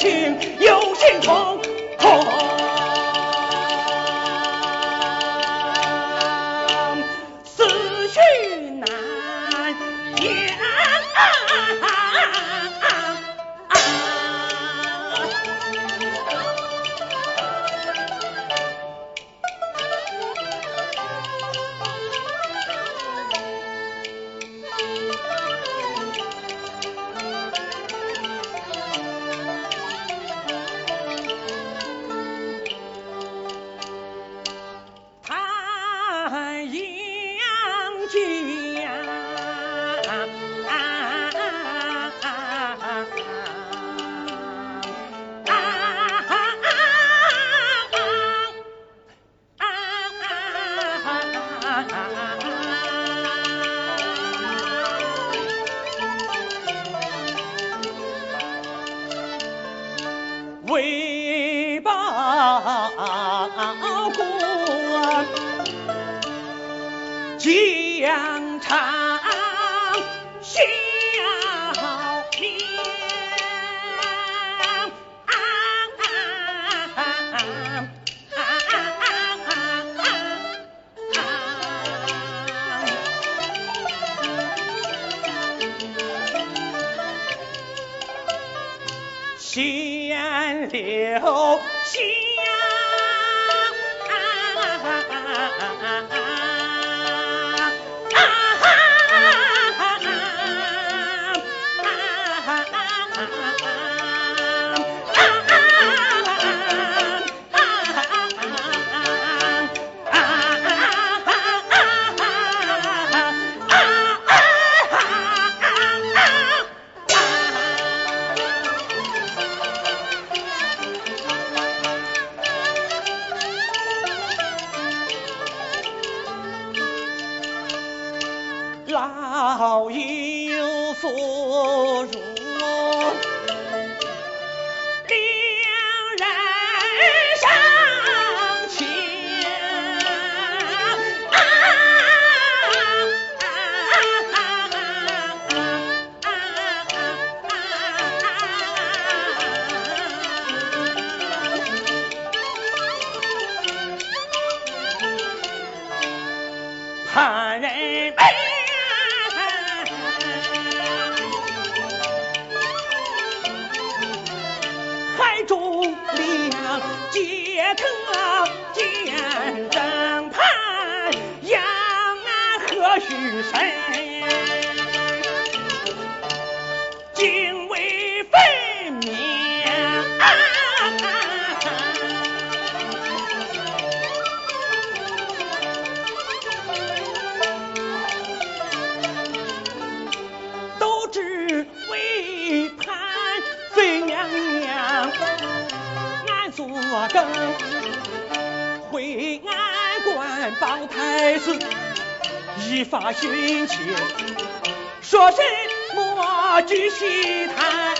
情有心江长相连，好有负如两人伤情盼人悲海中两接藤见正盘，杨安何须身？敬畏分明。更。回安官报太子，一发寻情，说什么举西坛，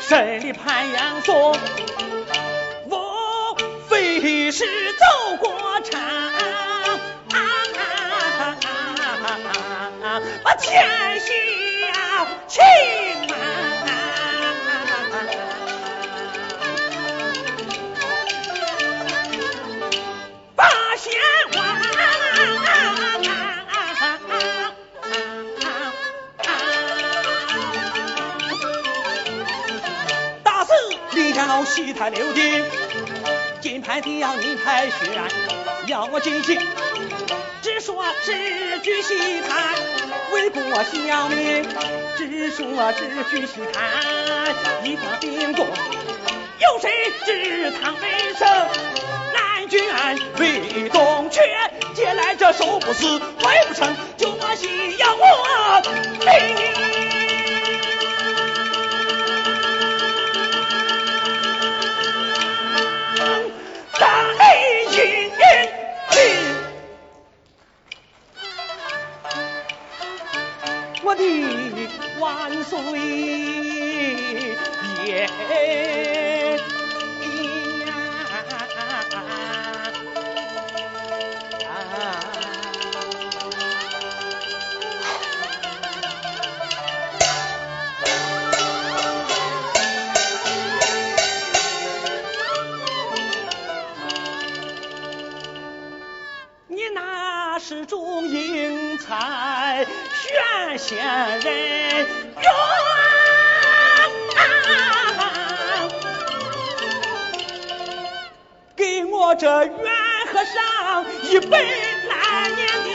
审理潘阳说，我非是走过场。啊！天心呀，啊。痛。戏台六顶，金牌的要你太悬，要我进行，只说只举戏台，为国效民，只说只举戏台，一发兵功，有谁知堂为生？南卷为东阙，借来这手不死，坏不成就把戏要我领。咱先人用。给我这袁和尚一百来年的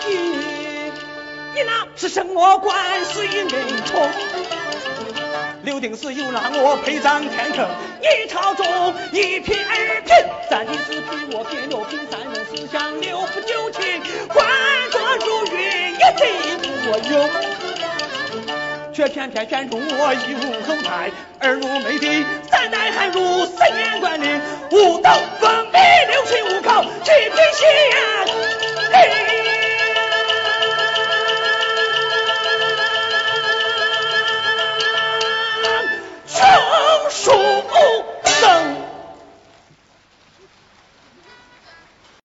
经，你那是什么官司与恩仇？刘定死又让我陪葬天坑，你朝中一品二品，三品四品我撇六品，三用四相六不九我有，却偏偏选中我一无后台，二入内地，三代还入三年官领，五斗封美六亲无靠，七品县令。